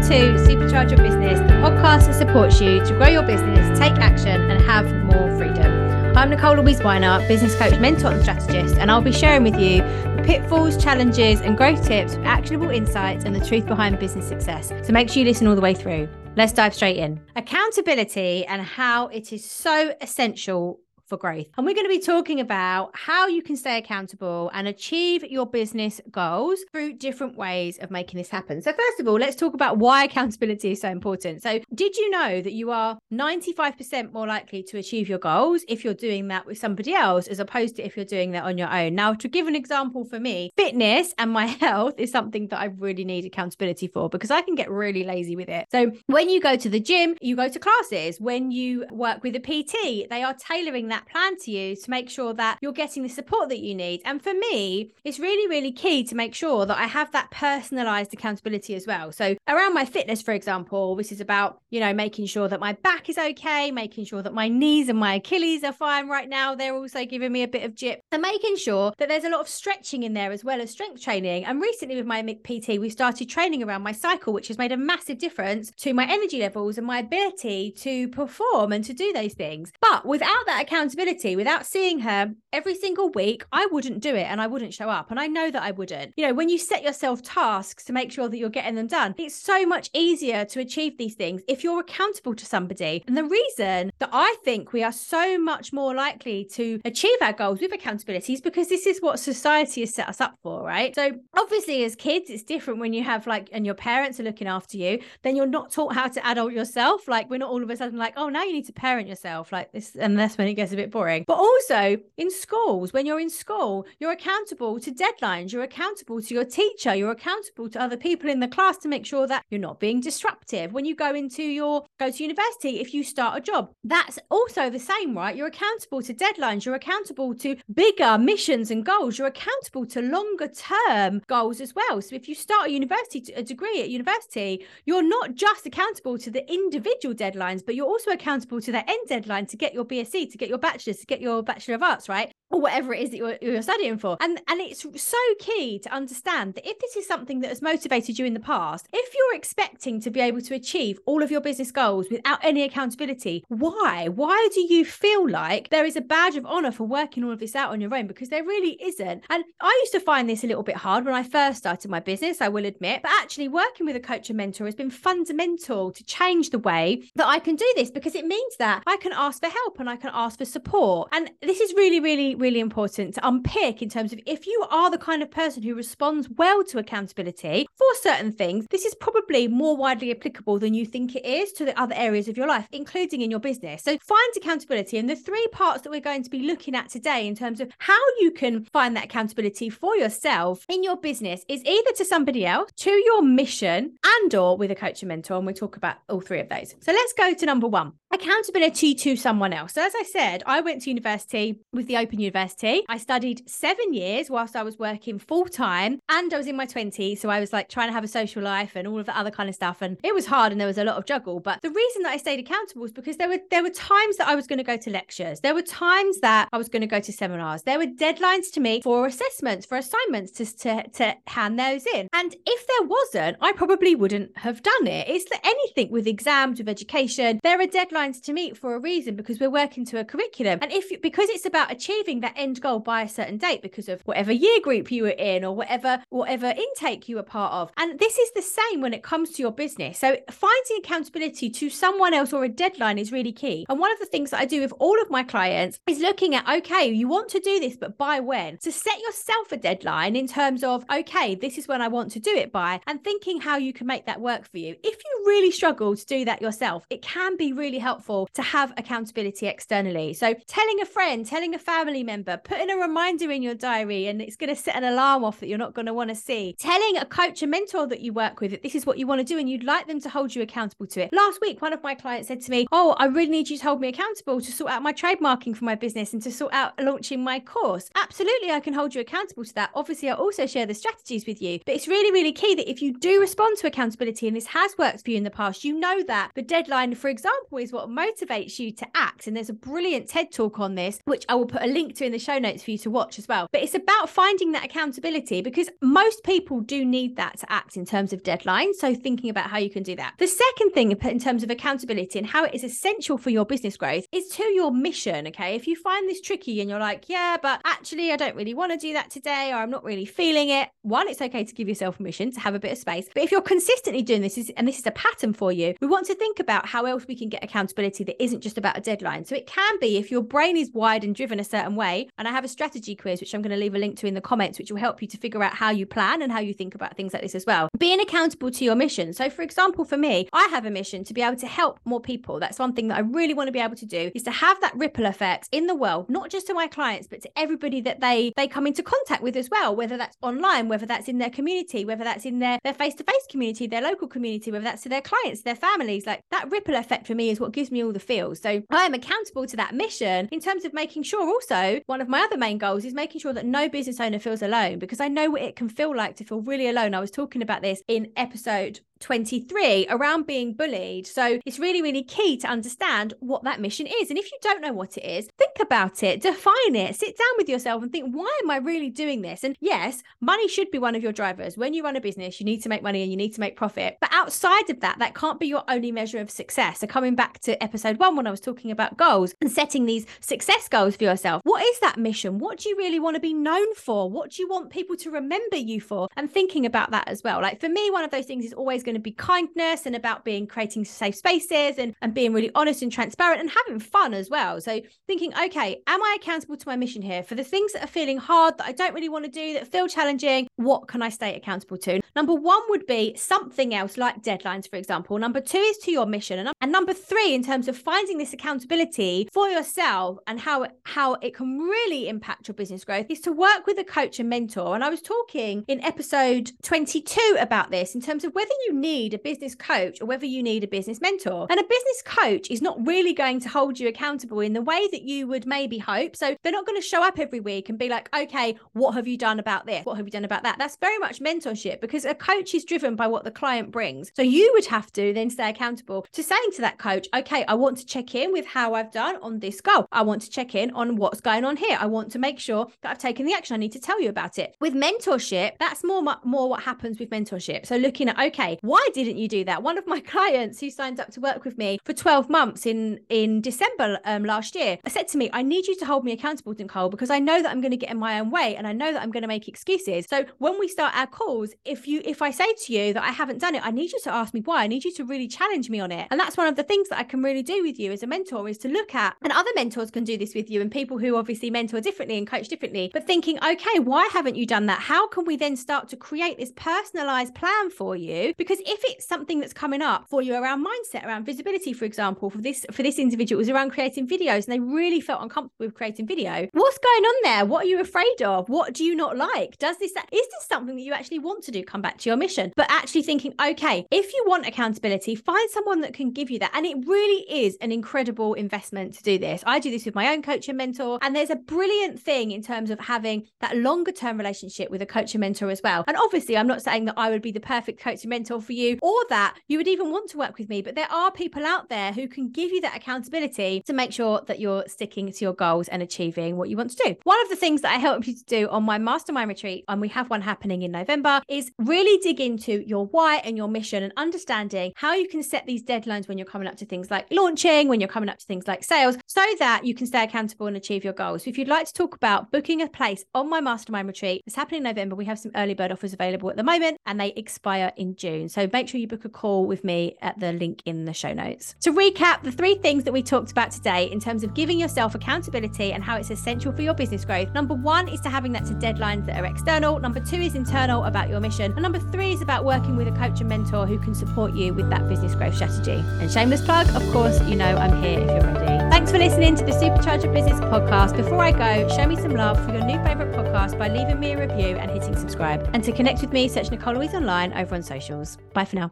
Welcome to Supercharge Your Business, the podcast that supports you to grow your business, take action, and have more freedom. I'm Nicole Louise Weiner, business coach, mentor, and strategist, and I'll be sharing with you the pitfalls, challenges, and growth tips actionable insights and the truth behind business success. So make sure you listen all the way through. Let's dive straight in. Accountability and how it is so essential for growth. And we're going to be talking about how you can stay accountable and achieve your business goals through different ways of making this happen. So, first of all, let's talk about why accountability is so important. So, did you know that you are 95% more likely to achieve your goals if you're doing that with somebody else as opposed to if you're doing that on your own? Now, to give an example for me, fitness and my health is something that I really need accountability for because I can get really lazy with it. So, when you go to the gym, you go to classes. When you work with a PT, they are tailoring that that plan to you to make sure that you're getting the support that you need. And for me, it's really, really key to make sure that I have that personalized accountability as well. So around my fitness, for example, this is about, you know, making sure that my back is okay, making sure that my knees and my Achilles are fine right now. They're also giving me a bit of jip and making sure that there's a lot of stretching in there as well as strength training. And recently with my PT, we started training around my cycle, which has made a massive difference to my energy levels and my ability to perform and to do those things. But without that accountability, accountability without seeing her every single week, I wouldn't do it and I wouldn't show up. And I know that I wouldn't. You know, when you set yourself tasks to make sure that you're getting them done, it's so much easier to achieve these things if you're accountable to somebody. And the reason that I think we are so much more likely to achieve our goals with accountability is because this is what society has set us up for, right? So obviously, as kids, it's different when you have like, and your parents are looking after you, then you're not taught how to adult yourself. Like, we're not all of a sudden like, oh, now you need to parent yourself. Like this, and that's when it gets a bit boring. But also in schools, when you're in school, you're accountable to deadlines, you're accountable to your teacher, you're accountable to other people in the class to make sure that you're not being disruptive. When you go into your go to university, if you start a job, that's also the same, right? You're accountable to deadlines, you're accountable to bigger missions and goals, you're accountable to longer term goals as well. So if you start a university a degree at university, you're not just accountable to the individual deadlines, but you're also accountable to the end deadline to get your BSc, to get your bachelor's to get your bachelor of arts right or whatever it is that you're, you're, studying for. And and it's so key to understand that if this is something that has motivated you in the past if you're expecting to be able to achieve all of your business goals without any accountability why? Why do you feel like there is a badge of honor for working all of this out on your own? Because there really isn't. And i used to find this a little bit hard when i first started my business i will admit. But actually working with a coach and mentor has been fundamental to change the way that i can do this because it means that i can ask for help and i can ask for support. And this is really really really important to unpick in terms of if you are the kind of person who responds well to accountability for certain things, this is probably more widely applicable than you think it is to the other areas of your life, including in your business. So find accountability. And the three parts that we're going to be looking at today in terms of how you can find that accountability for yourself in your business is either to somebody else, to your mission, and or with a coach and mentor. And we'll talk about all three of those. So let's go to number one accountability to someone else. So, as I said, I went to university with the Open University. I studied seven years whilst I was working full time and I was in my 20s. So, I was like trying to have a social life and all of the other kind of stuff. And it was hard and there was a lot of juggle. But the reason that I stayed accountable was because there were there were times that I was going to go to lectures. There were times that I was going to go to seminars. There were deadlines to me for assessments, for assignments to, to, to hand those in. And if there wasn't, I probably wouldn't have done it. It's anything with exams, with education, there are deadlines deadlines to meet for a reason because we're working to a curriculum. And if because it's about achieving that end goal by a certain date because of whatever year group you were in or whatever whatever intake you were part of. And this is the same when it comes to your business. So finding accountability to someone else or a deadline is really key. And one of the things that I do with all of my clients is looking at okay, you want to do this, but by when? To set yourself a deadline in terms of okay, this is when I want to do it by, and thinking how you can make that work for you. If you really struggle to do that yourself, it can be really helpful helpful to have accountability externally. So, telling a friend, telling a family member, putting a reminder in your diary, and it's going to set an alarm off that you're not going to want to see. Telling a coach, a mentor that you work with that this is what you want to do and you'd like them to hold you accountable to it. Last week, one of my clients said to me, Oh, I really need you to hold me accountable to sort out my trademarking for my business and to sort out launching my course. Absolutely, I can hold you accountable to that. Obviously, I also share the strategies with you, but it's really, really key that if you do respond to accountability and this has worked for you in the past, you know that the deadline, for example, is what what motivates you to act. And there's a brilliant TED talk on this, which I will put a link to in the show notes for you to watch as well. But it's about finding that accountability because most people do need that to act in terms of deadlines. So thinking about how you can do that. The second thing in terms of accountability and how it is essential for your business growth is to your mission. Okay. If you find this tricky and you're like, yeah, but actually, I don't really want to do that today, or I'm not really feeling it, one, it's okay to give yourself permission to have a bit of space. But if you're consistently doing this, and this is a pattern for you, we want to think about how else we can get accountability that isn't just about a deadline. So it can be if your brain is wired and driven a certain way, and I have a strategy quiz, which I'm going to leave a link to in the comments, which will help you to figure out how you plan and how you think about things like this as well. Being accountable to your mission. So, for example, for me, I have a mission to be able to help more people. That's one thing that I really want to be able to do is to have that ripple effect in the world, not just to my clients, but to everybody that they they come into contact with as well, whether that's online, whether that's in their community, whether that's in their their face-to-face community, their local community, whether that's to their clients, their families. Like that ripple effect for me is what gives me all the feels. So I am accountable to that mission in terms of making sure also one of my other main goals is making sure that no business owner feels alone because I know what it can feel like to feel really alone. I was talking about this in episode 23 around being bullied. So it's really, really key to understand what that mission is. And if you don't know what it is, think about it, define it, sit down with yourself and think, why am I really doing this? And yes, money should be one of your drivers. When you run a business, you need to make money and you need to make profit. But outside of that, that can't be your only measure of success. So coming back to episode one, when I was talking about goals and setting these success goals for yourself, what is that mission? What do you really want to be known for? What do you want people to remember you for? And thinking about that as well. Like for me, one of those things is always going to be kindness and about being creating safe spaces and, and being really honest and transparent and having fun as well. So thinking, okay, am I accountable to my mission here for the things that are feeling hard that I don't really want to do, that feel challenging? What can I stay accountable to? Number one would be something else like deadlines, for example. Number two is to your mission. And, and number three, in terms of finding this accountability for yourself and how, how it can really impact your business growth, is to work with a coach and mentor. And I was talking in episode 22 about this in terms of whether you need a business coach or whether you need a business mentor. And a business coach is not really going to hold you accountable in the way that you would maybe hope. So they're not going to show up every week and be like, okay, what have you done about this? What have you done about that? That's very much mentorship because a coach is driven by what the client brings. So you would have to then stay accountable to saying to that coach, okay, I want to check in with how I've done on this goal. I want to check in on what's going on here. I want to make sure that I've taken the action. I need to tell you about it. With mentorship, that's more more what happens with mentorship. So looking at okay, why didn't you do that? One of my clients who signed up to work with me for 12 months in in December um, last year said to me, I need you to hold me accountable, Nicole, because I know that I'm going to get in my own way and I know that I'm going to make excuses. So when we start our calls, if you if I say to you that I haven't done it, I need you to ask me why. I need you to really challenge me on it. And that's one of the things that I can really do with you as a mentor is to look at, and other mentors can do this with you, and people who obviously mentor differently and coach differently, but thinking, okay, why haven't you done that? How can we then start to create this personalized plan for you? Because if it's something that's coming up for you around mindset, around visibility, for example, for this for this individual it was around creating videos, and they really felt uncomfortable with creating video. What's going on there? What are you afraid of? What do you not like? Does this is this something that you actually want to do? Come back to your mission, but actually thinking, okay, if you want accountability, find someone that can give you that, and it really is an incredible investment to do this. I do this with my own coach and mentor, and there's a brilliant thing in terms of having that longer term relationship with a coach and mentor as well. And obviously, I'm not saying that I would be the perfect coach and mentor for you, or that you would even want to work with me, but there are people out there who can give you that accountability to make sure that you're sticking to your goals and achieving what you want to do. One of the things that I help you to do on my mastermind retreat, and we have one happening in November, is really dig into your why and your mission and understanding how you can set these deadlines when you're coming up to things like launching, when you're coming up to things like sales, so that you can stay accountable and achieve your goals. So if you'd like to talk about booking a place on my mastermind retreat, it's happening in November. We have some early bird offers available at the moment and they expire in June. So make sure you book a call with me at the link in the show notes. To recap, the three things that we talked about today in terms of giving yourself accountability and how it's essential for your business growth. Number one is to having that to deadlines that are external. Number two is internal about your mission. And number three is about working with a coach and mentor who can support you with that business growth strategy. And shameless plug, of course, you know I'm here if you're ready. Thanks for listening to the Supercharge Your Business podcast. Before I go, show me some love for your new favorite podcast by leaving me a review and hitting subscribe. And to connect with me, search Nicole Louise online over on socials. Bye for now.